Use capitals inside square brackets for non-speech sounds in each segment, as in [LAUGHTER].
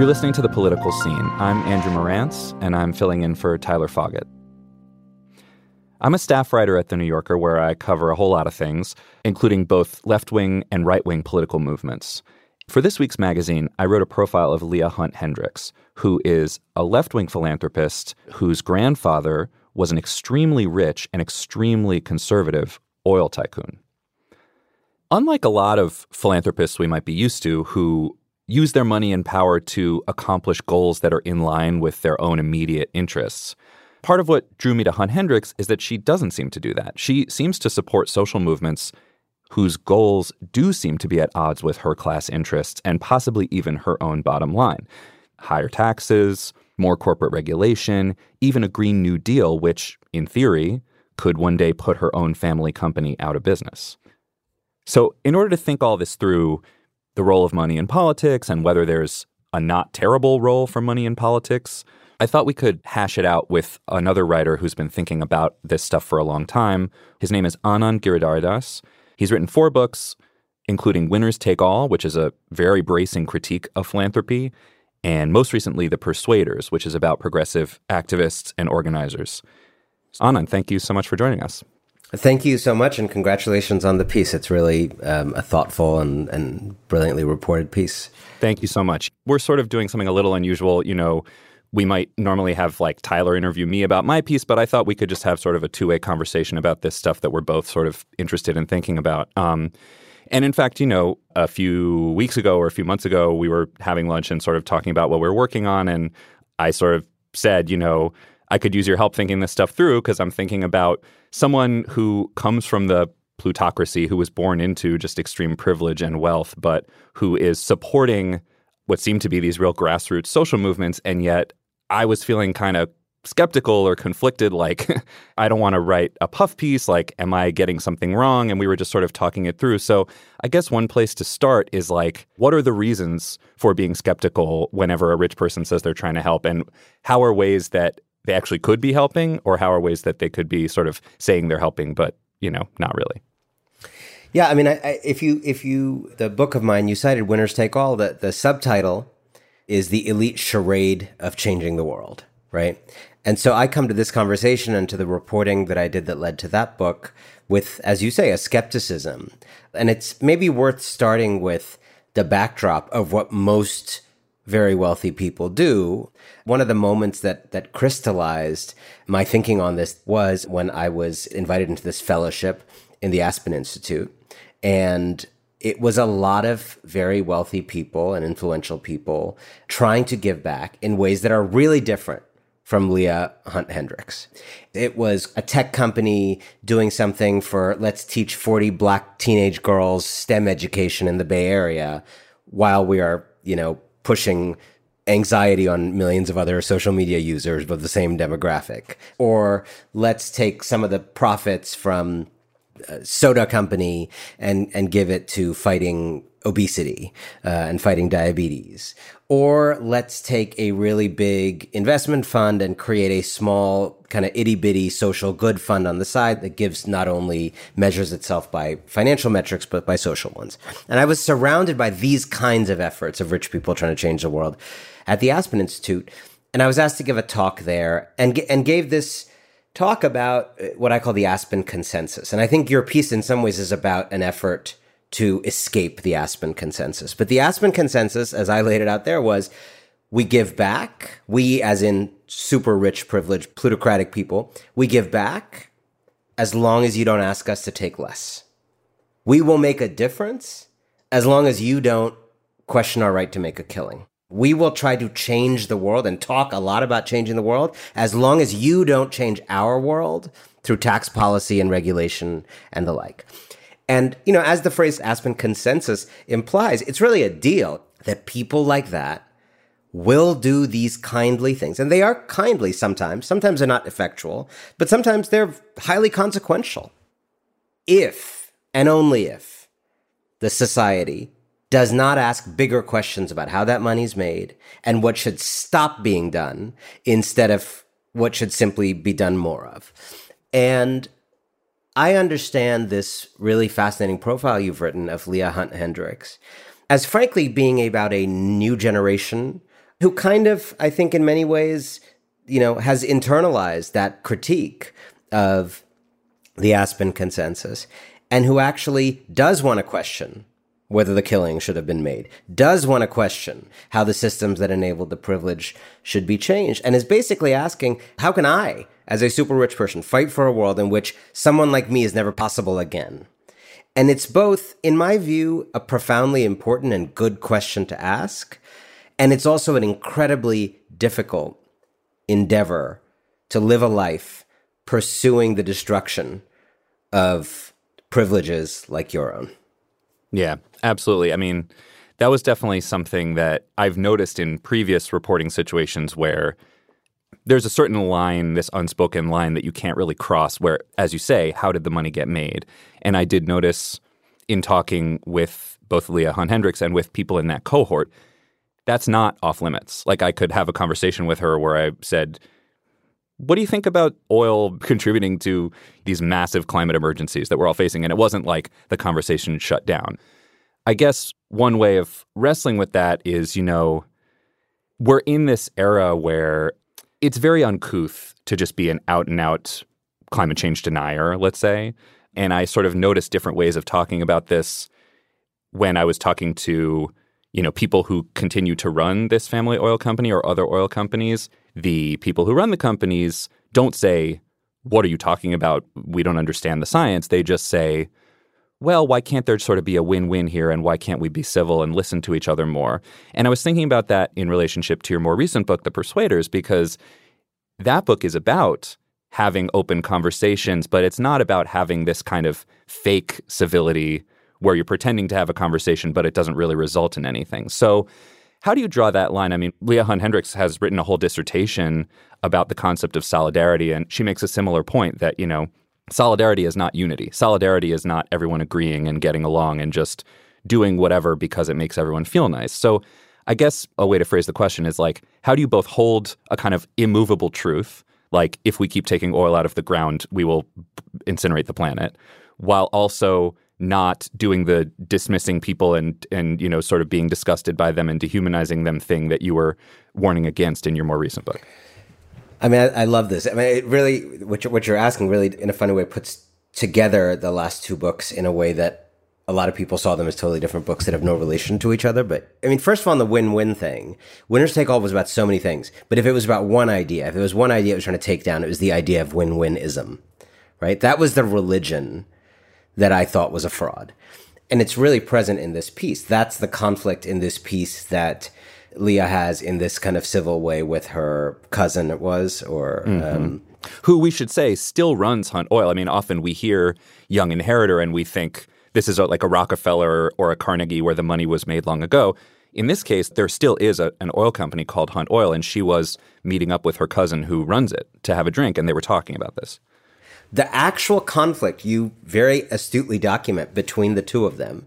You're listening to The Political Scene. I'm Andrew Marantz, and I'm filling in for Tyler Foggatt. I'm a staff writer at The New Yorker where I cover a whole lot of things, including both left wing and right wing political movements. For this week's magazine, I wrote a profile of Leah Hunt-Hendrix, who is a left wing philanthropist whose grandfather was an extremely rich and extremely conservative oil tycoon. Unlike a lot of philanthropists we might be used to who use their money and power to accomplish goals that are in line with their own immediate interests, part of what drew me to Hunt-Hendrix is that she doesn't seem to do that. She seems to support social movements whose goals do seem to be at odds with her class interests and possibly even her own bottom line. Higher taxes, more corporate regulation, even a Green New Deal, which, in theory, could one day put her own family company out of business. So, in order to think all this through, the role of money in politics and whether there's a not terrible role for money in politics, I thought we could hash it out with another writer who's been thinking about this stuff for a long time. His name is Anand Giridharadas. He's written four books, including Winners Take All, which is a very bracing critique of philanthropy, and most recently, The Persuaders, which is about progressive activists and organizers. Anand, thank you so much for joining us. Thank you so much, and congratulations on the piece. It's really um, a thoughtful and, and brilliantly reported piece. Thank you so much. We're sort of doing something a little unusual. You know, we might normally have like Tyler interview me about my piece, but I thought we could just have sort of a two way conversation about this stuff that we're both sort of interested in thinking about. Um, and in fact, you know, a few weeks ago or a few months ago, we were having lunch and sort of talking about what we are working on. And I sort of said, you know, I could use your help thinking this stuff through because I'm thinking about someone who comes from the plutocracy, who was born into just extreme privilege and wealth, but who is supporting what seem to be these real grassroots social movements and yet I was feeling kind of skeptical or conflicted like [LAUGHS] i don't want to write a puff piece like am i getting something wrong? And we were just sort of talking it through. So i guess one place to start is like what are the reasons for being skeptical whenever a rich person says they're trying to help? And how are ways that they actually could be helping or how are ways that they could be sort of saying they're helping but you know not really yeah i mean I, I, if you if you the book of mine you cited winners take all the the subtitle is the elite charade of changing the world, right? And so I come to this conversation and to the reporting that I did that led to that book with, as you say, a skepticism. And it's maybe worth starting with the backdrop of what most very wealthy people do. One of the moments that that crystallized my thinking on this was when I was invited into this fellowship in the Aspen Institute. And it was a lot of very wealthy people and influential people trying to give back in ways that are really different from Leah Hunt-Hendrix. It was a tech company doing something for let's teach 40 black teenage girls STEM education in the Bay Area while we are, you know, pushing anxiety on millions of other social media users of the same demographic. Or let's take some of the profits from soda company and and give it to fighting obesity uh, and fighting diabetes or let's take a really big investment fund and create a small kind of itty bitty social good fund on the side that gives not only measures itself by financial metrics but by social ones and i was surrounded by these kinds of efforts of rich people trying to change the world at the aspen institute and i was asked to give a talk there and and gave this talk about uh, what I call the Aspen consensus. And I think your piece, in some ways, is about an effort to escape the Aspen consensus. But the Aspen consensus, as I laid it out there, was we give back. We, as in super rich, privileged, plutocratic people, we give back as long as you don't ask us to take less. We will make a difference as long as you don't question our right to make a killing. We will try to change the world and talk a lot about changing the world as long as you don't change our world through tax policy and regulation and the like. And, you know, as the phrase Aspen consensus implies, it's really a deal that people like that will do these kindly things. And they are kindly sometimes. Sometimes they're not effectual, but sometimes they're highly consequential. If and only if the society does not ask bigger questions about how that money's made and what should stop being done instead of what should simply be done more of. And I understand this really fascinating profile you've written of Leah Hunt-Hendrix as frankly being about a new generation who kind of, I think, in many ways, you know, has internalized that critique of the Aspen consensus and who actually does want to question whether the killing should have been made, does want to question how the systems that enabled the privilege should be changed, and is basically asking, how can I, as a super rich person, fight for a world in which someone like me is never possible again? And it's both, in my view, a profoundly important and good question to ask, and it's also an incredibly difficult endeavor to live a life pursuing the destruction of privileges like your own. Yeah, absolutely. I mean, that was definitely something that I've noticed in previous reporting situations where there's a certain line, this unspoken line that you can't really cross, where, as you say, how did the money get made? And I did notice in talking with both Leah Hunt-Hendrix and with people in that cohort, that's not off limits. Like I could have a conversation with her where I said, what do you think about oil [LAUGHS] contributing to these massive climate emergencies that we're all facing? And it wasn't like the conversation shut down. I guess one way of wrestling with that is, you know, we're in this era where it's very uncouth to just be an out and out climate change denier, let's say. And I sort of noticed different ways of talking about this when I was talking to, you know, people who continue to run this family oil company or other oil companies the people who run the companies don't say, What are you talking about? We don't understand the science. They just say, well, why can't there sort of be a win win here and why can't we be civil and listen to each other more? And I was thinking about that in relationship to your more recent book, The Persuaders, because that book is about having open conversations, but it's not about having this kind of fake civility where you're pretending to have a conversation, but it doesn't really result in anything. So how do you draw that line? I mean, Leah Hunt-Hendrix has written a whole dissertation about the concept of solidarity, and she makes a similar point that, you know, solidarity is not unity. Solidarity is not everyone agreeing and getting along and just doing whatever because it makes everyone feel nice. So I guess a way to phrase the question is like, how do you both hold a kind of immovable truth, like if we keep taking oil out of the ground, we will incinerate the planet, while also not doing the dismissing people and and you know sort of being disgusted by them and dehumanizing them thing that you were warning against in your more recent book. I mean, I, I love this. I mean, it really what you're, what you're asking really in a funny way puts together the last two books in a way that a lot of people saw them as totally different books that have no relation to each other. But I mean, first of all, on the win-win thing, Winners Take All was about so many things. But if it was about one idea, if it was one idea it was trying to take down, it was the idea of win-winism, right? That was the religion that I thought was a fraud. And it's really present in this piece. That's the conflict in this piece that Leah has in this kind of civil way with her cousin, it was, or. Mm-hmm. Um, Who we should say still runs Hunt Oil. I mean, often we hear young inheritor and we think this is a, like a Rockefeller or a Carnegie where the money was made long ago. In this case, there still is a, an oil company called Hunt Oil, and she was meeting up with her cousin who runs it to have a drink, and they were talking about this. The actual conflict you very astutely document between the two of them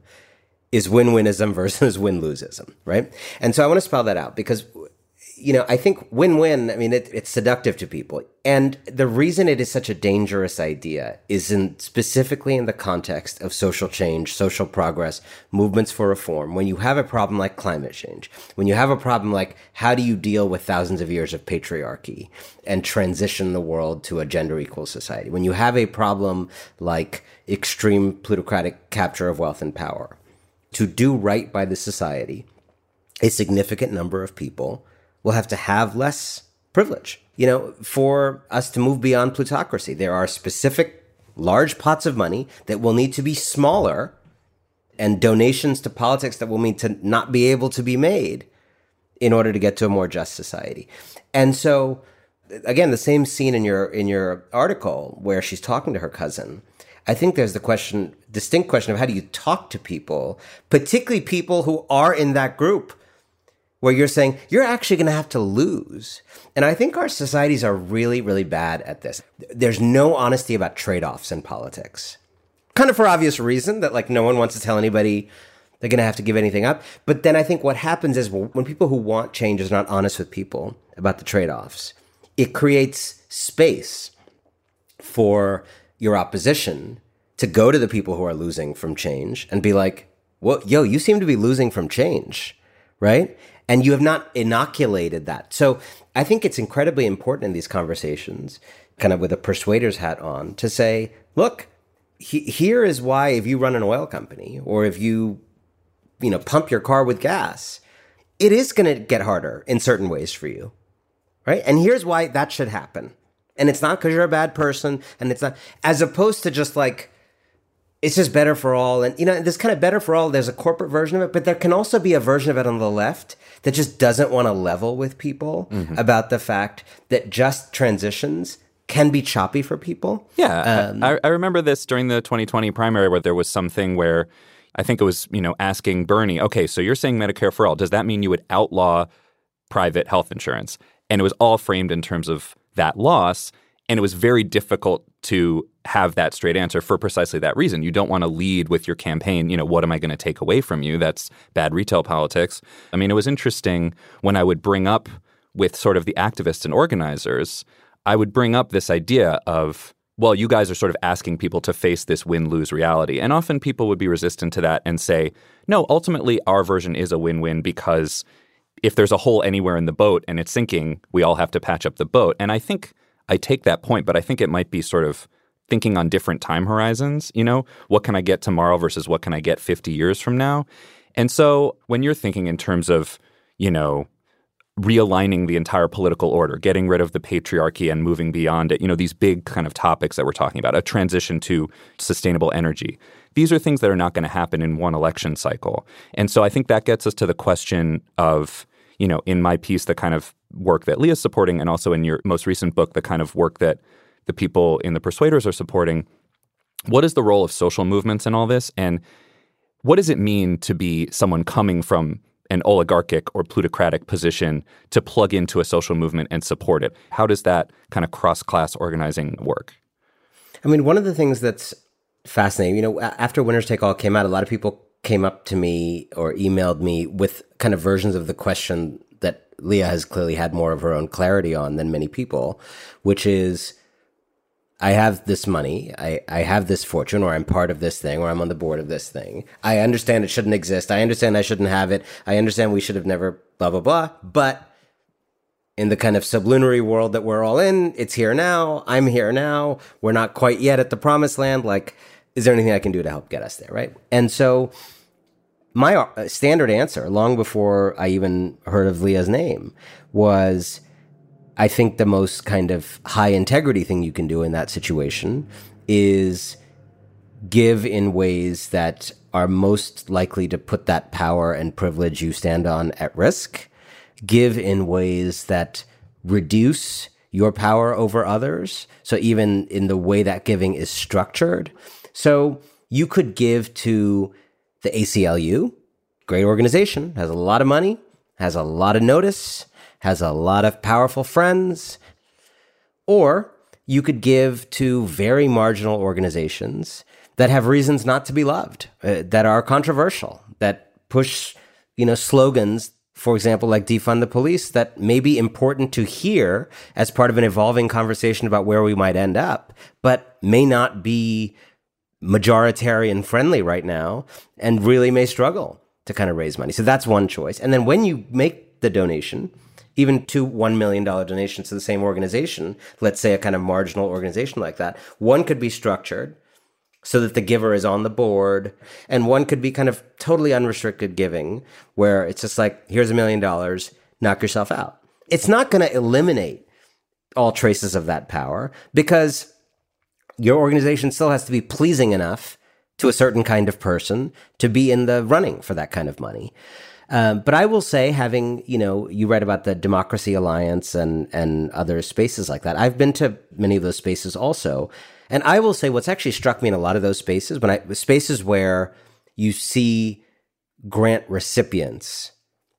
is win-winism versus [LAUGHS] win-loseism, right? And so I want to spell that out because you know, I think win-win, I mean, it, it's seductive to people. And the reason it is such a dangerous idea is in specifically in the context of social change, social progress, movements for reform. When you have a problem like climate change, when you have a problem like how do you deal with thousands of years of patriarchy and transition the world to a gender equal society? When you have a problem like extreme plutocratic capture of wealth and power, to do right by the society, a significant number of people will have to have less privilege. You know, for us to move beyond plutocracy, there are specific large pots of money that will need to be smaller and donations to politics that will need to not be able to be made in order to get to a more just society. And so again, the same scene in your in your article where she's talking to her cousin. I think there's the question, distinct question of how do you talk to people, particularly people who are in that group where you're saying you're actually going to have to lose. And I think our societies are really, really bad at this. There's no honesty about trade offs in politics. Kind of for obvious reason that like no one wants to tell anybody they're going to have to give anything up. But then I think what happens is when people who want change are not honest with people about the trade offs, it creates space for your opposition to go to the people who are losing from change and be like, well, yo, you seem to be losing from change, right? And you have not inoculated that. So I think it's incredibly important in these conversations, kind of with a persuader's hat on, to say, look, he, here is why if you run an oil company or if you, you know, pump your car with gas, it is going to get harder in certain ways for you. Right. And here's why that should happen. And it's not because you're a bad person and it's not, as opposed to just like, it's just better for all. And, you know, this kind of better for all, there's a corporate version of it, but there can also be a version of it on the left that just doesn't want to level with people mm-hmm. about the fact that just transitions can be choppy for people. Yeah. Um, I, I remember this during the 2020 primary where there was something where I think it was, you know, asking Bernie, okay, so you're saying Medicare for all. Does that mean you would outlaw private health insurance? And it was all framed in terms of that loss. And it was very difficult to have that straight answer for precisely that reason. You don't want to lead with your campaign, you know, what am I going to take away from you? That's bad retail politics. I mean, it was interesting when I would bring up with sort of the activists and organizers, I would bring up this idea of, well, you guys are sort of asking people to face this win lose reality. And often people would be resistant to that and say, no, ultimately, our version is a win win because if there's a hole anywhere in the boat and it's sinking, we all have to patch up the boat. And I think I take that point, but I think it might be sort of thinking on different time horizons. You know, what can I get tomorrow versus what can I get 50 years from now? And so when you're thinking in terms of, you know, realigning the entire political order, getting rid of the patriarchy and moving beyond it, you know, these big kind of topics that we're talking about, a transition to sustainable energy. These are things that are not going to happen in one election cycle. And so I think that gets us to the question of, you know, in my piece, the kind of work that Leah's supporting, and also in your most recent book, the kind of work that the people in the persuaders are supporting. What is the role of social movements in all this? And what does it mean to be someone coming from an oligarchic or plutocratic position to plug into a social movement and support it? How does that kind of cross class organizing work? I mean, one of the things that's fascinating, you know, after Winners Take All came out, a lot of people came up to me or emailed me with kind of versions of the question that Leah has clearly had more of her own clarity on than many people, which is I have this money, I, I have this fortune, or I'm part of this thing, or I'm on the board of this thing. I understand it shouldn't exist. I understand I shouldn't have it. I understand we should have never blah, blah, blah. But in the kind of sublunary world that we're all in, it's here now. I'm here now. We're not quite yet at the promised land. Like, is there anything I can do to help get us there? Right. And so my uh, standard answer, long before I even heard of Leah's name, was I think the most kind of high integrity thing you can do in that situation is give in ways that are most likely to put that power and privilege you stand on at risk. Give in ways that reduce your power over others. So even in the way that giving is structured. So you could give to the ACLU, great organization, has a lot of money, has a lot of notice, has a lot of powerful friends. Or you could give to very marginal organizations that have reasons not to be loved, uh, that are controversial, that push, you know, slogans, for example, like defund the police, that may be important to hear as part of an evolving conversation about where we might end up, but may not be majoritarian friendly right now and really may struggle to kind of raise money. So that's one choice. And then when you make the donation, even two $1 million donations to the same organization, let's say a kind of marginal organization like that, one could be structured so that the giver is on the board. And one could be kind of totally unrestricted giving, where it's just like, here's a million dollars, knock yourself out. It's not going to eliminate all traces of that power because your organization still has to be pleasing enough to a certain kind of person to be in the running for that kind of money. Um, but I will say, having you know, you read about the Democracy Alliance and and other spaces like that. I've been to many of those spaces also, and I will say what's actually struck me in a lot of those spaces when I spaces where you see grant recipients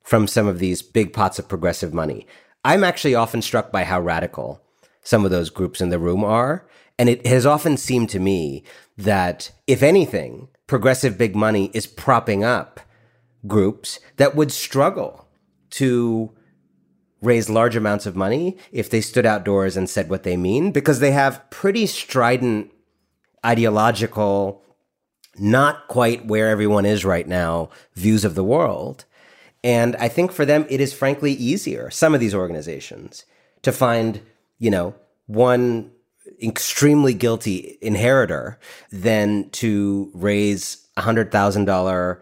from some of these big pots of progressive money. I'm actually often struck by how radical some of those groups in the room are. And it has often seemed to me that, if anything, progressive big money is propping up groups that would struggle to raise large amounts of money if they stood outdoors and said what they mean because they have pretty strident ideological not quite where everyone is right now views of the world And I think for them, it is frankly easier, some of these organizations, to find, you know, one extremely guilty inheritor than to raise a $100,000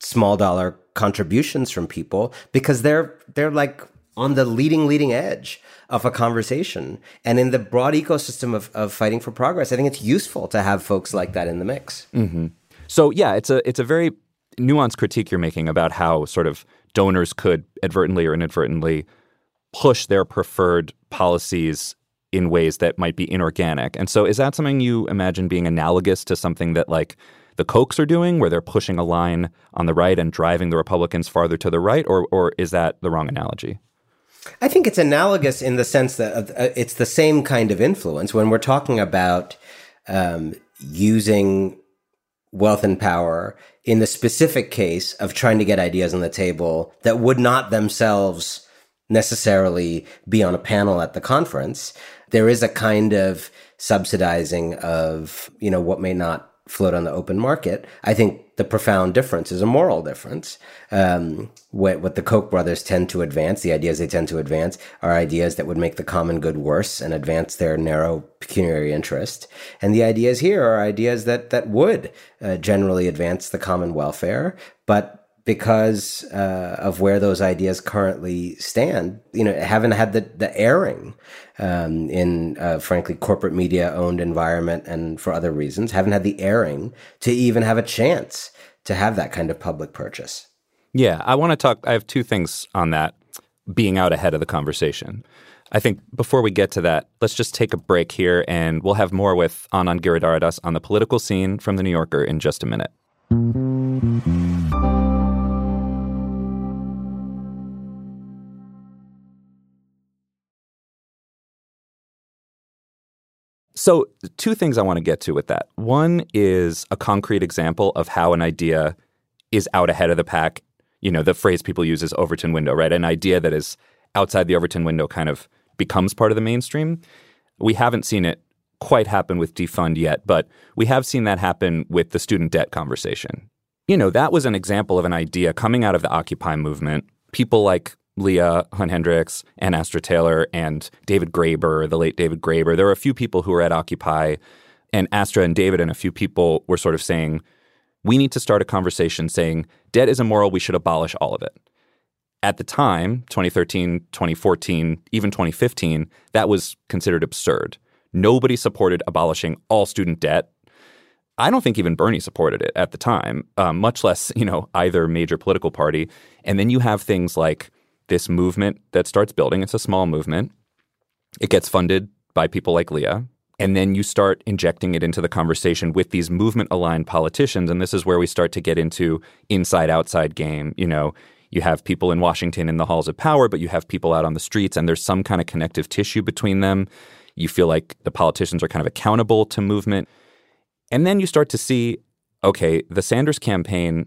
small dollar contributions from people because they're they're like on the leading leading edge of a conversation and in the broad ecosystem of, of fighting for progress i think it's useful to have folks like that in the mix mm-hmm. so yeah it's a it's a very nuanced critique you're making about how sort of donors could advertently or inadvertently push their preferred policies in ways that might be inorganic. And so is that something you imagine being analogous to something that like the Kochs are doing, where they're pushing a line on the right and driving the Republicans farther to the right, or or is that the wrong analogy? I think it's analogous in the sense that uh, it's the same kind of influence when we're talking about um, using wealth and power in the specific case of trying to get ideas on the table that would not themselves necessarily be on a panel at the conference. There is a kind of subsidizing of, you know, what may not float on the open market. I think the profound difference is a moral difference. Um, what, what the Koch brothers tend to advance, the ideas they tend to advance, are ideas that would make the common good worse and advance their narrow pecuniary interest. And the ideas here are ideas that that would uh, generally advance the common welfare, but because uh, of where those ideas currently stand, you know, haven't had the, the airing um, in, uh, frankly, corporate media owned environment and for other reasons, haven't had the airing to even have a chance to have that kind of public purchase. Yeah, I want to talk. I have two things on that being out ahead of the conversation. I think before we get to that, let's just take a break here and we'll have more with Anand Giridharadas on the political scene from The New Yorker in just a minute. So, two things I want to get to with that. One is a concrete example of how an idea is out ahead of the pack. You know, the phrase people use is Overton window, right? An idea that is outside the Overton window kind of becomes part of the mainstream. We haven't seen it quite happen with defund yet, but we have seen that happen with the student debt conversation. You know, that was an example of an idea coming out of the Occupy movement. People like Leah Hunt-Hendrix and Astra Taylor and David Graeber, the late David Graeber. There were a few people who were at Occupy, and Astra and David and a few people were sort of saying, we need to start a conversation saying debt is immoral, we should abolish all of it. At the time, 2013, 2014, even 2015, that was considered absurd. Nobody supported abolishing all student debt. I don't think even Bernie supported it at the time, um, much less you know either major political party. And then you have things like this movement that starts building. It's a small movement. It gets funded by people like Leah. And then you start injecting it into the conversation with these movement aligned politicians. And this is where we start to get into inside outside game. You know, you have people in Washington in the halls of power, but you have people out on the streets, and there's some kind of connective tissue between them. You feel like the politicians are kind of accountable to movement. And then you start to see okay, the Sanders campaign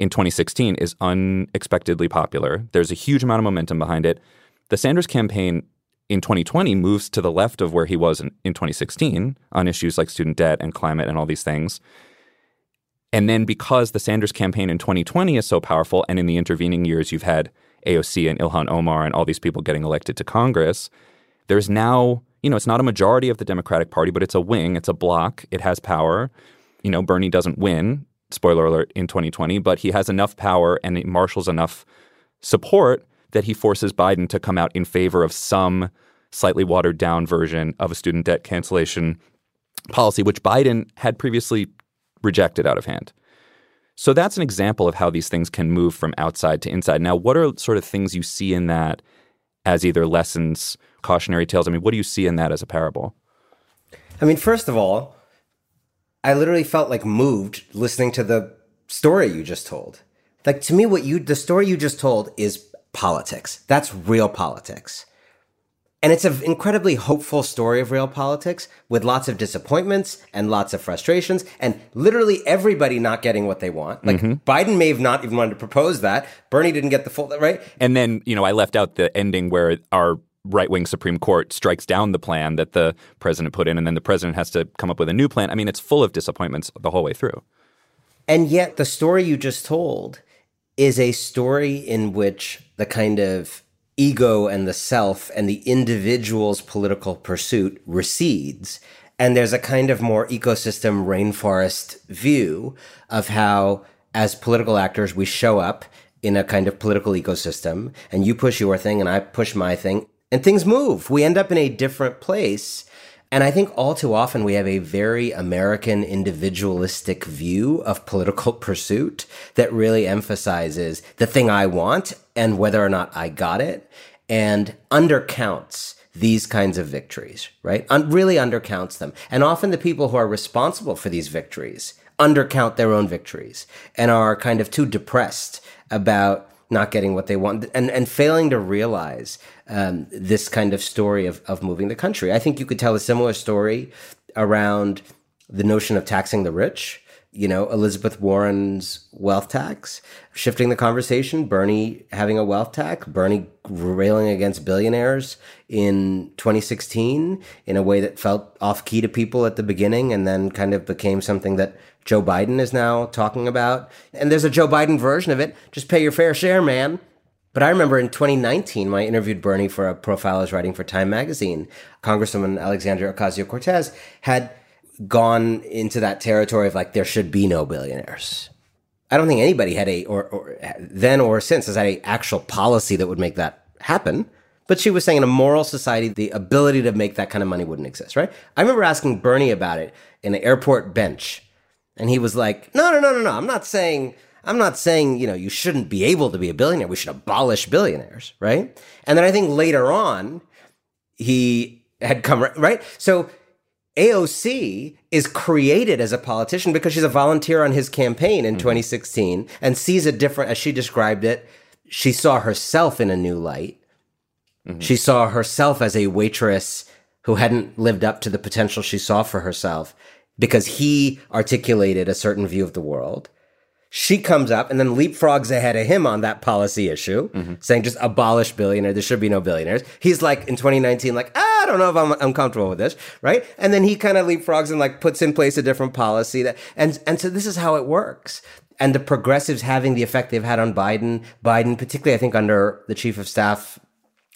in 2016 is unexpectedly popular. There's a huge amount of momentum behind it. The Sanders campaign in 2020 moves to the left of where he was in, in 2016 on issues like student debt and climate and all these things. And then because the Sanders campaign in 2020 is so powerful, and in the intervening years you've had AOC and Ilhan Omar and all these people getting elected to Congress, there's now, you know, it's not a majority of the Democratic Party, but it's a wing, it's a block, it has power. You know, Bernie doesn't win spoiler alert, in 2020, but he has enough power and he marshals enough support that he forces Biden to come out in favor of some slightly watered down version of a student debt cancellation policy, which Biden had previously rejected out of hand. So that's an example of how these things can move from outside to inside. Now, what are sort of things you see in that as either lessons, cautionary tales? I mean, what do you see in that as a parable? I mean, first of all, I literally felt like moved listening to the story you just told. Like to me, what you, the story you just told is politics. That's real politics. And it's an incredibly hopeful story of real politics with lots of disappointments and lots of frustrations and literally everybody not getting what they want. Like mm-hmm. Biden may have not even wanted to propose that. Bernie didn't get the full, right? And then, you know, I left out the ending where our right wing Supreme Court strikes down the plan that the president put in, and then the president has to come up with a new plan. I mean, it's full of disappointments the whole way through. And yet, the story you just told is a story in which the kind of ego and the self and the individual's political pursuit recedes. And there's a kind of more ecosystem rainforest view of how, as political actors, we show up in a kind of political ecosystem and you push your thing and I push my thing and things move. We end up in a different place. And I think all too often we have a very American individualistic view of political [LAUGHS] pursuit that really emphasizes the thing I want and whether or not I got it and undercounts these kinds of victories, right? Un- really undercounts them. And often the people who are responsible for these victories undercount their own victories and are kind of too depressed about not getting what they want and, and failing to realize um, this kind of story of, of moving the country. I think you could tell a similar story around the notion of taxing the rich. You know, Elizabeth Warren's wealth tax, shifting the conversation, Bernie having a wealth tax, Bernie railing against billionaires in 2016 in a way that felt off key to people at the beginning and then kind of became something that Joe Biden is now talking about. And there's a Joe Biden version of it. Just pay your fair share, man. But I remember in 2019, when I interviewed Bernie for a profile I was writing for Time magazine, Congresswoman Alexandria Ocasio Cortez had gone into that territory of like, there should be no billionaires. I don't think anybody had a, or, or then or since, has had a actual policy that would make that happen. But she was saying in a moral society, the ability to make that kind of money wouldn't exist, right? I remember asking Bernie about it in an airport bench and he was like, no, no, no, no, no. I'm not saying, I'm not saying, you know, you shouldn't be able to be a billionaire. We should abolish billionaires, right? And then I think later on, he had come, right? So AOC is created as a politician because she's a volunteer on his campaign in mm-hmm. 2016 and sees a different, as she described it, she saw herself in a new light. Mm-hmm. She saw herself as a waitress who hadn't lived up to the potential she saw for herself because he articulated a certain view of the world. She comes up and then leapfrogs ahead of him on that policy issue, mm-hmm. saying just abolish billionaires. There should be no billionaires. He's like in 2019, like, ah, I don't know if I'm, I'm comfortable with this, right? And then he kind of leapfrogs and like puts in place a different policy that, and, and so this is how it works. And the progressives having the effect they've had on Biden, Biden, particularly I think under the chief of staff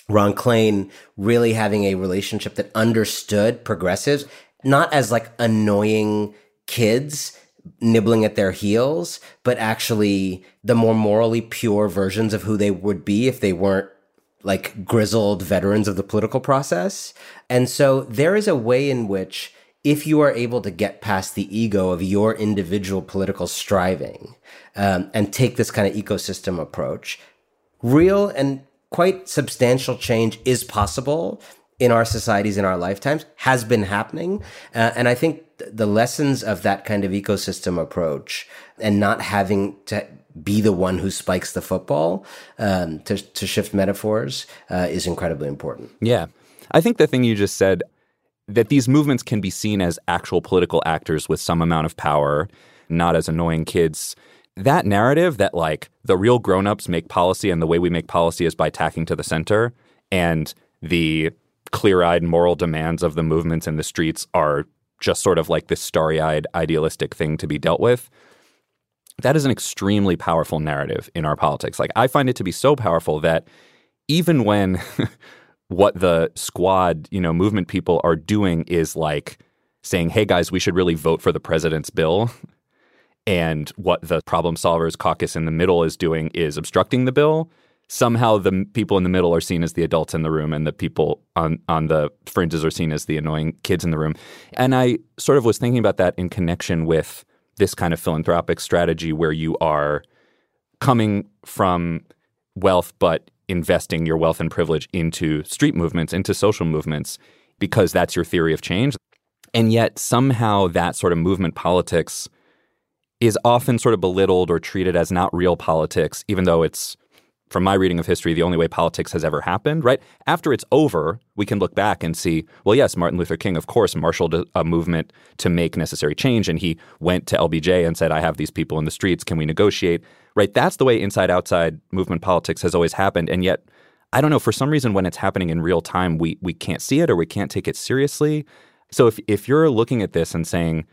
Ron Klain really having a relationship that understood progressives not as like annoying kids nibbling at their heels, but actually the more morally pure versions of who they would be if they weren't like grizzled veterans of the political process. And so there is a way in which if you are able to get past the ego of your individual political striving um, and take this kind of ecosystem approach, real and quite substantial change is possible in our societies in our lifetimes has been happening uh, and i think the lessons of that kind of ecosystem approach and not having to be the one who spikes the football um, to, to shift metaphors uh, is incredibly important. Yeah. I think the thing you just said that these movements can be seen as actual political actors with some amount of power not as annoying kids. That narrative that like the real grown-ups make policy and the way we make policy is by tacking to the center and the clear-eyed moral demands of the movements in the streets are just sort of like this starry-eyed idealistic thing to be dealt with that is an extremely powerful narrative in our politics. Like i find it to be so powerful that even when [LAUGHS] what the squad you know movement people are doing is like saying hey guys we should really vote for the president's bill and what the problem solvers caucus in the middle is doing is obstructing the bill somehow the people in the middle are seen as the adults in the room and the people on on the fringes are seen as the annoying kids in the room. And i sort of was thinking about that in connection with this kind of philanthropic strategy where you are coming from wealth but investing your wealth and privilege into street movements into social movements because that's your theory of change. And yet somehow that sort of movement politics is often sort of belittled or treated as not real politics even though it's from my reading of history, the only way politics has ever happened, right? After it's over, we can look back and see, well, yes, Martin Luther King, of course, marshaled a, movement to make necessary change. And he went to LBJ and said, I have these people in the streets. Can we negotiate? Right? That's the way inside outside movement politics has always happened. And yet, I don't know, for some reason, when it's happening in real time, we, we can't see it or we can't take it seriously. So if, if you're looking at this and saying,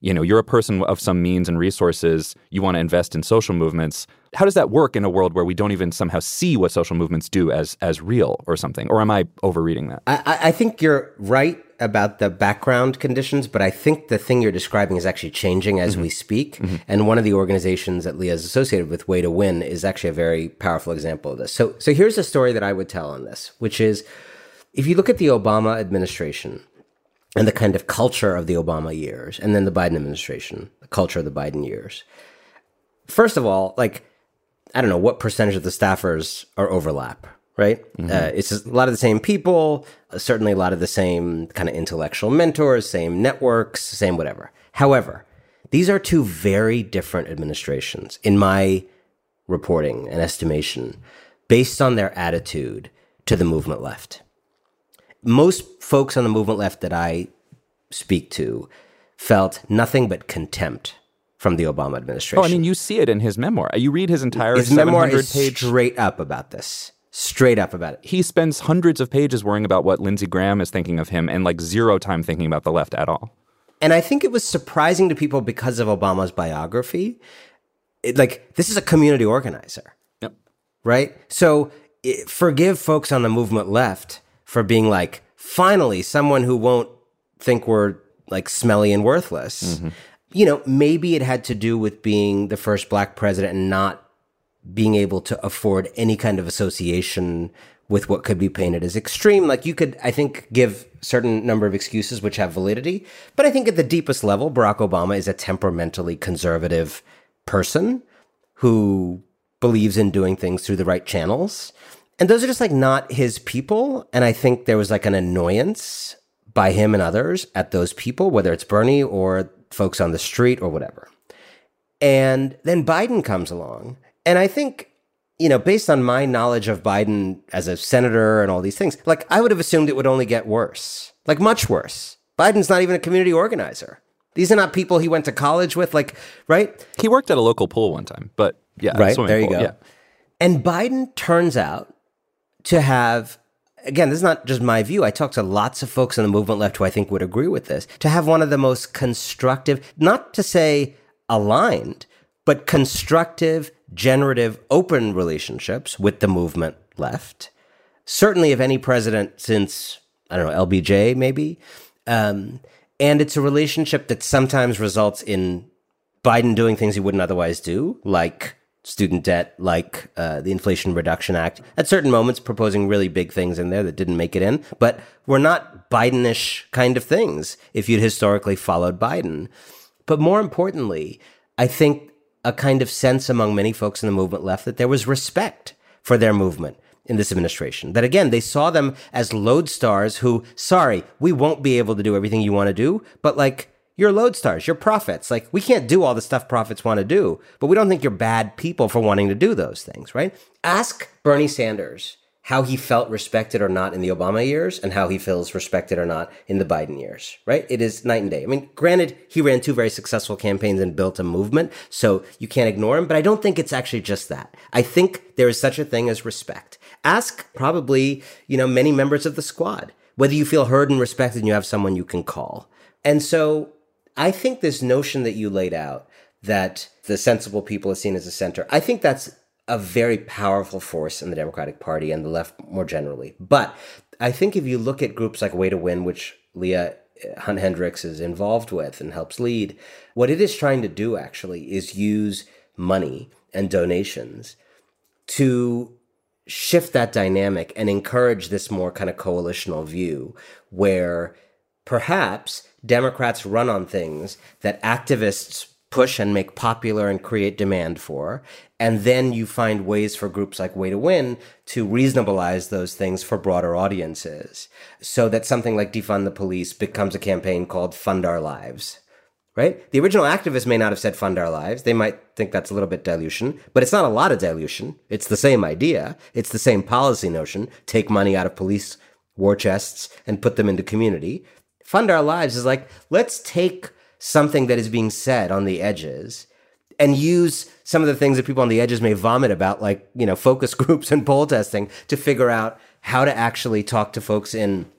you know, you're a person of some means and resources, you want to invest in social movements. How does that work in a world where we don't even somehow see what social movements do as as real or something? Or am I overreading that? I, I think you're right about the background conditions, but I think the thing you're describing is actually changing as mm-hmm. we speak. Mm-hmm. And one of the organizations that Leah is associated with, Way to Win, is actually a very powerful example of this. So, so here's a story that I would tell on this, which is if you look at the Obama administration and the kind of culture of the Obama years, and then the Biden administration, the culture of the Biden years. First of all, like, I don't know what percentage of the staffers are overlap, right? Mm-hmm. Uh, it's a lot of the same people, uh, certainly a lot of the same kind of intellectual mentors, same networks, same whatever. However, these are two very different administrations in my reporting and estimation based on their attitude to the movement left. Most folks on the movement left that I speak to felt nothing but contempt from the Obama administration. Oh, I mean, you see it in his memoir. You read his entire his memoir is page straight up about this straight up about it. He spends hundreds of pages worrying about what Lindsey Graham is thinking of him and like zero time thinking about the left at all. And I think it was surprising to people because of Obama's biography. It, like, this is a community organizer. Yep. Right? So it, forgive folks on the movement left for being like, finally, someone who won't think we're like smelly and worthless. Mm-hmm. You know, maybe it had to do with being the first black president and not being able to afford any kind of association with what could be painted as extreme. Like you could, I think, give certain number of excuses which have validity. But I think at the deepest level, Barack Obama is a temperamentally conservative person who believes in doing things through the right channels. And those are just like not his people. And I think there was like an annoyance by him and others at those people, whether it's Bernie or folks on the street or whatever. And then Biden comes along and I think, you know, based on my knowledge of Biden as a senator and all these things, like I would have assumed it would only get worse, like much worse. Biden's not even a community organizer. These are not people he went to college with, like, right? He worked at a local pool one time, but yeah, right there you pool, go. Yeah. And Biden turns out to have again, this is not just my view. I talked to lots of folks in the movement left who I think would agree with this. To have one of the most constructive, not to say aligned, but constructive, generative, open relationships with the movement left. Certainly, of any president since, I don't know, LBJ, maybe. Um, and it's a relationship that sometimes results in Biden doing things he wouldn't otherwise do, like student debt, like uh, the Inflation Reduction Act. At certain moments, proposing really big things in there that didn't make it in, but were not Bidenish kind of things if you'd historically followed Biden. But more importantly, I think a kind of sense among many folks in the movement left that there was respect for their movement in this administration. That again, they saw them as lodestars who, sorry, we won't be able to do everything you want to do, but like, you're lodestars, you're prophets. Like, we can't do all the stuff prophets want to do, but we don't think you're bad people for wanting to do those things, right? Ask Bernie Sanders how he felt respected or not in the Obama years and how he feels respected or not in the Biden years, right? It is night and day. I mean, granted, he ran two very successful campaigns and built a movement, so you can't ignore him, but I don't think it's actually just that. I think there is such a thing as respect. Ask probably, you know, many members of the squad whether you feel heard and respected and you have someone you can call. And so I think this notion that you laid out that the sensible people are seen as a center, I think that's a very powerful force in the Democratic Party and the left more generally. But I think if you look at groups like Way to Win, which Leah uh, Hunt-Hendrix is involved with and helps lead, what it is trying to do actually is use money and donations to shift that dynamic and encourage this more kind of coalitional view where perhaps Democrats run on things that activists push and make popular and create demand for. And then you find ways for groups like Way to Win to reasonableize those things for broader audiences so that something like Defund the Police becomes a campaign called Fund Our Lives. Right? The original activists may not have said fund our lives. They might think that's a little bit dilution, but it's not a lot of dilution. It's the same idea. It's the same policy notion. Take money out of police war chests and put them into community. Fund our lives is like, let's take something that is being said on the edges and use some of the things that people on the edges may vomit about, like, you know, focus [LAUGHS] groups and poll testing to figure out how to actually talk to folks in,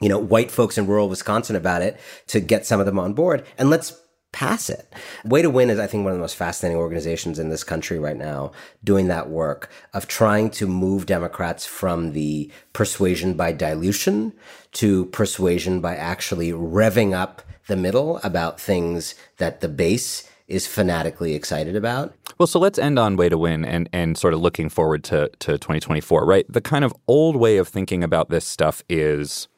you know, white folks in rural Wisconsin about it to get some of them on board. And let's pass it. Way to Win is, I think, one of the most fascinating organizations in this country right now doing that work of trying to move Democrats from the persuasion by dilution to persuasion by actually revving up the middle about things that the base is fanatically excited about. Well, so let's end on way to win and, and sort of looking forward to, to 2024, right? The kind of old way of thinking about this stuff is,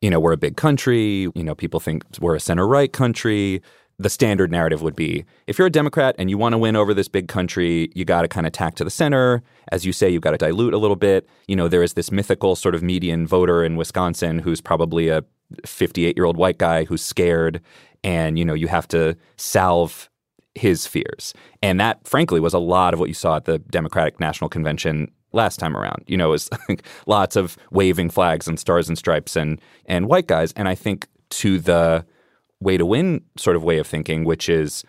you know, we're a big country, you know, people think we're a center right country the standard narrative would be if you're a Democrat and you want to win over this big country, you got to kind of tack to the center. As you say, you've got to dilute a little bit. You know, there is this mythical sort of median voter in Wisconsin who's probably a 58 year old white guy who's scared. And, you know, you have to salve his fears. And that, frankly, was a lot of what you saw at the Democratic National Convention last time around. You know, it was [LAUGHS] lots of waving flags and stars and stripes and and white guys. And I think to the way to win sort of way of thinking, which is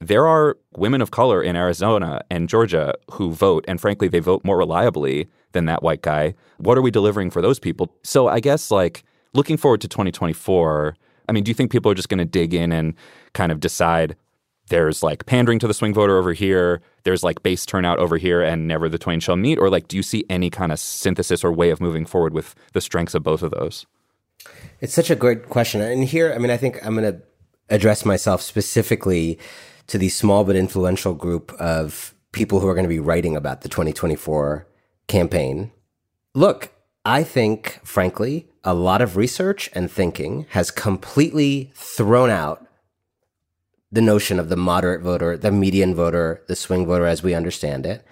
there are women of color in Arizona and Georgia who vote, and frankly, they vote more reliably than that white guy. What are we delivering for those people? So I guess like looking forward to 2024, I mean, do you think people are just going to dig in and kind of decide there's like pandering to the swing voter over here, there's like base turnout over here, and never the twain shall meet? Or like, do you see any kind of synthesis or way of moving forward with the strengths of both of those? It's such a great question. And here, I mean, I think I'm going to address myself specifically to the small but influential group of people who are going to be writing about the 2024 campaign. Look, I think, frankly, a lot of research and thinking has completely thrown out the notion of the moderate voter, the median voter, the swing voter as we understand it.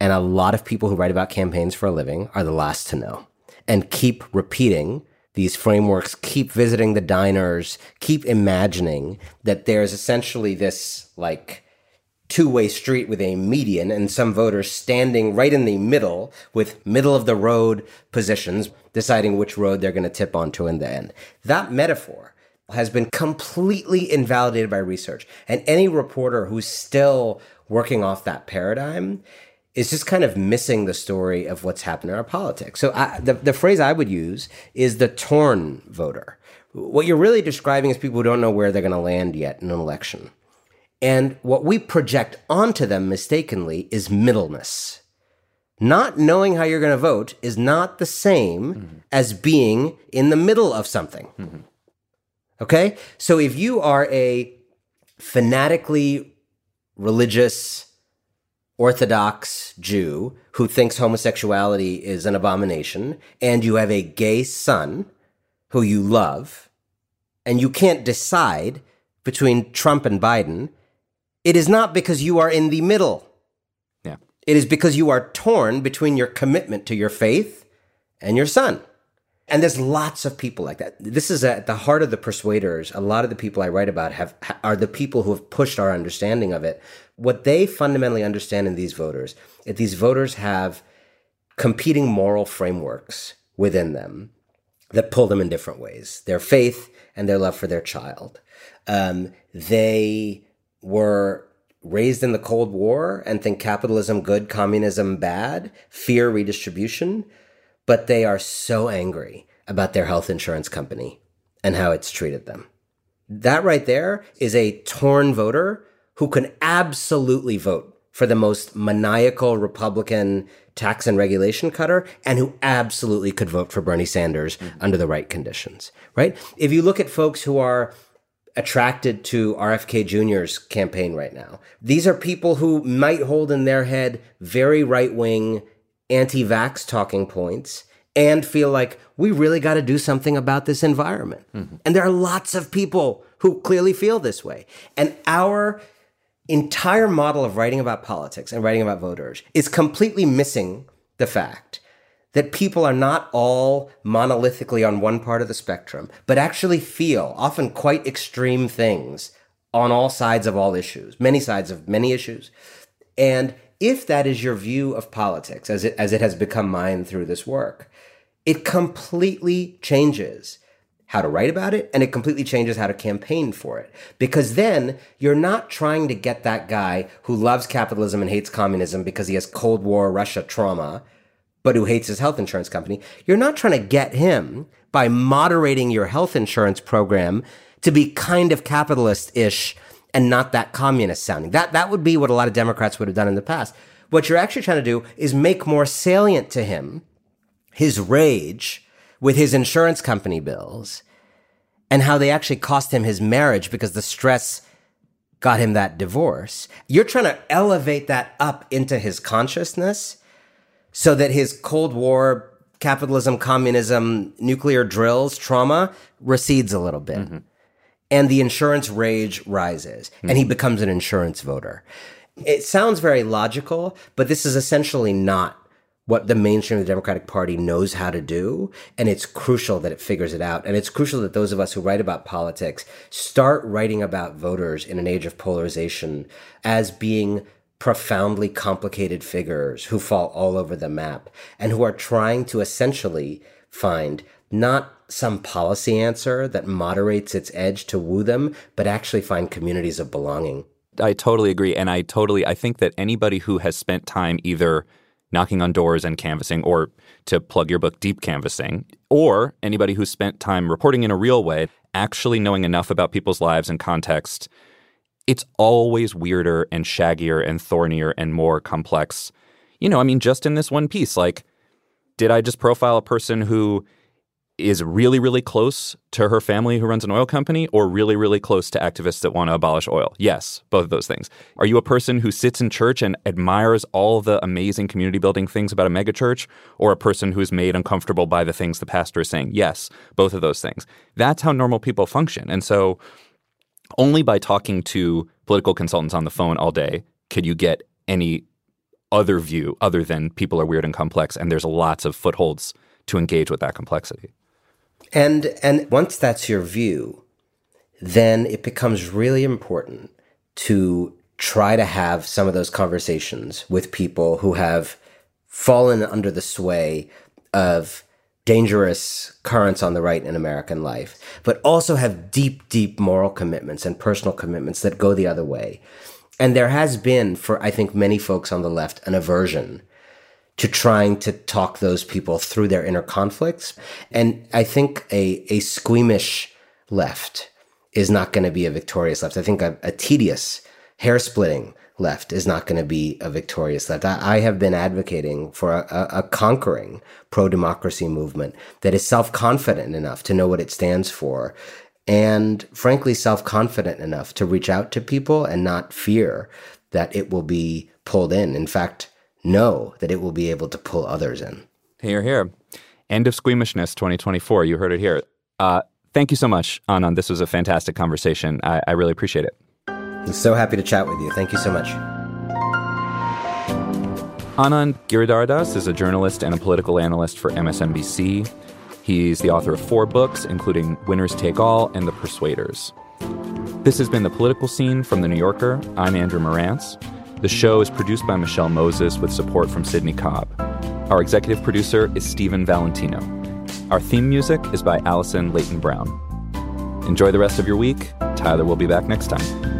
And a lot of people who write about campaigns for a living are the last to know and keep repeating these frameworks keep visiting the diners, keep imagining that there's essentially this like two way street with a median and some voters standing right in the middle with middle of the road positions, deciding which road they're going to tip onto in the end. That metaphor has been completely invalidated by research. And any reporter who's still working off that paradigm is just kind of missing the story of what's happened in our politics. So I, the, the phrase I would use is the torn voter. What you're really describing is people who don't know where they're going to land yet in an election. And what we project onto them mistakenly is middleness. Not knowing how you're going to vote is not the same mm-hmm. as being in the middle of something. Mm-hmm. Okay? So if you are a fanatically religious, Orthodox Jew who thinks homosexuality is an abomination, and you have a gay son who you love, and you can't decide between Trump and Biden, it is not because you are in the middle. Yeah. It is because you are torn between your commitment to your faith and your son. And there's lots of people like that. This is at the heart of the persuaders. A lot of the people I write about have are the people who have pushed our understanding of it. What they fundamentally understand in these voters is these voters have competing moral frameworks within them that pull them in different ways. Their faith and their love for their child. Um, they were raised in the Cold War and think capitalism good, communism bad, fear redistribution but they are so angry about their health insurance company and how it's treated them. That right there is a torn voter who can absolutely vote for the most maniacal Republican tax and regulation cutter and who absolutely could vote for Bernie Sanders mm-hmm. under the right conditions, right? If you look at folks who are attracted to RFK Jr.'s campaign right now, these are people who might hold in their head very right wing anti vax talking points and feel like we really got to do something about this environment. Mm-hmm. And there are lots of people who clearly feel this way. And our entire model of writing about politics and writing about voters is completely missing the fact that people are not all monolithically on one part of the spectrum, but actually feel often quite extreme things on all sides of all issues, many sides of many issues. And if that is your view of politics, as it, as it has become mine through this work, it completely changes how to write about it and it completely changes how to campaign for it. Because then you're not trying to get that guy who loves capitalism and hates communism because he has Cold War Russia trauma, but who hates his health insurance company. You're not trying to get him by moderating your health insurance program to be kind of capitalist ish and not that communist sounding. That, that would be what a lot of Democrats would have done in the past. What you're actually trying to do is make more salient to him his rage with his insurance company bills and how they actually cost him his marriage because the stress got him that divorce. You're trying to elevate that up into his consciousness so that his Cold War capitalism, communism, nuclear drills, trauma recedes a little bit. Mm-hmm. And the insurance rage rises mm-hmm. and he mm-hmm. becomes an insurance voter. It sounds very logical, but this is essentially not what the mainstream of the Democratic Party knows how to do. And it's crucial that it figures it out. And it's crucial that those of us who write about politics start writing about voters in an age of polarization as being profoundly complicated figures who fall all over the map and who are trying to essentially find not some policy answer that moderates its edge to woo them, but actually find communities of belonging. I totally agree. And I totally, I think that anybody who has spent time either knocking on doors and canvassing, or to plug your book, deep canvassing, or anybody who's spent time reporting in a real way, actually knowing enough about people's lives and context, it's always weirder and shaggier and thornier and more complex. You know, I mean, just in this one piece, like, did I just profile a person who is really, really close to her family who runs an oil company or really, really close to activists that want to abolish oil? Yes, both of those things. Are you a person who sits in church and admires all the amazing community building things about a megachurch or a person who is made uncomfortable by the things the pastor is saying? Yes, both of those things. That's how normal people function. And so only by talking to political consultants on the phone all day could you get any other view other than people are weird and complex and there's lots of footholds to engage with that complexity. And and once that's your view, then it becomes really important to try to have some of those conversations with people who have fallen under the sway of dangerous currents on the right in American life, but also have deep, deep moral commitments and personal commitments that go the other way. And there has been, for I think many folks on the left, an aversion to trying to talk those people through their inner conflicts. And I think a, a squeamish left is not going to be a victorious left. I think a, a tedious, hair splitting left is not going to be a victorious left. I, I have been advocating for a, a conquering pro democracy movement that is self confident enough to know what it stands for. And frankly, self confident enough to reach out to people and not fear that it will be pulled in. In fact, know that it will be able to pull others in. Hear, hear. End of Squeamishness 2024. You heard it here. Uh, thank you so much, Anand. This was a fantastic conversation. I, I really appreciate it. I'm so happy to chat with you. Thank you so much. Anand Giridharadas is a journalist and a political analyst for MSNBC. He's the author of four books, including Winners Take All and The Persuaders. This has been The Political Scene from The New Yorker. I'm Andrew Marantz. The show is produced by Michelle Moses with support from Sydney Cobb. Our executive producer is Stephen Valentino. Our theme music is by Allison Leighton Brown. Enjoy the rest of your week. Tyler will be back next time.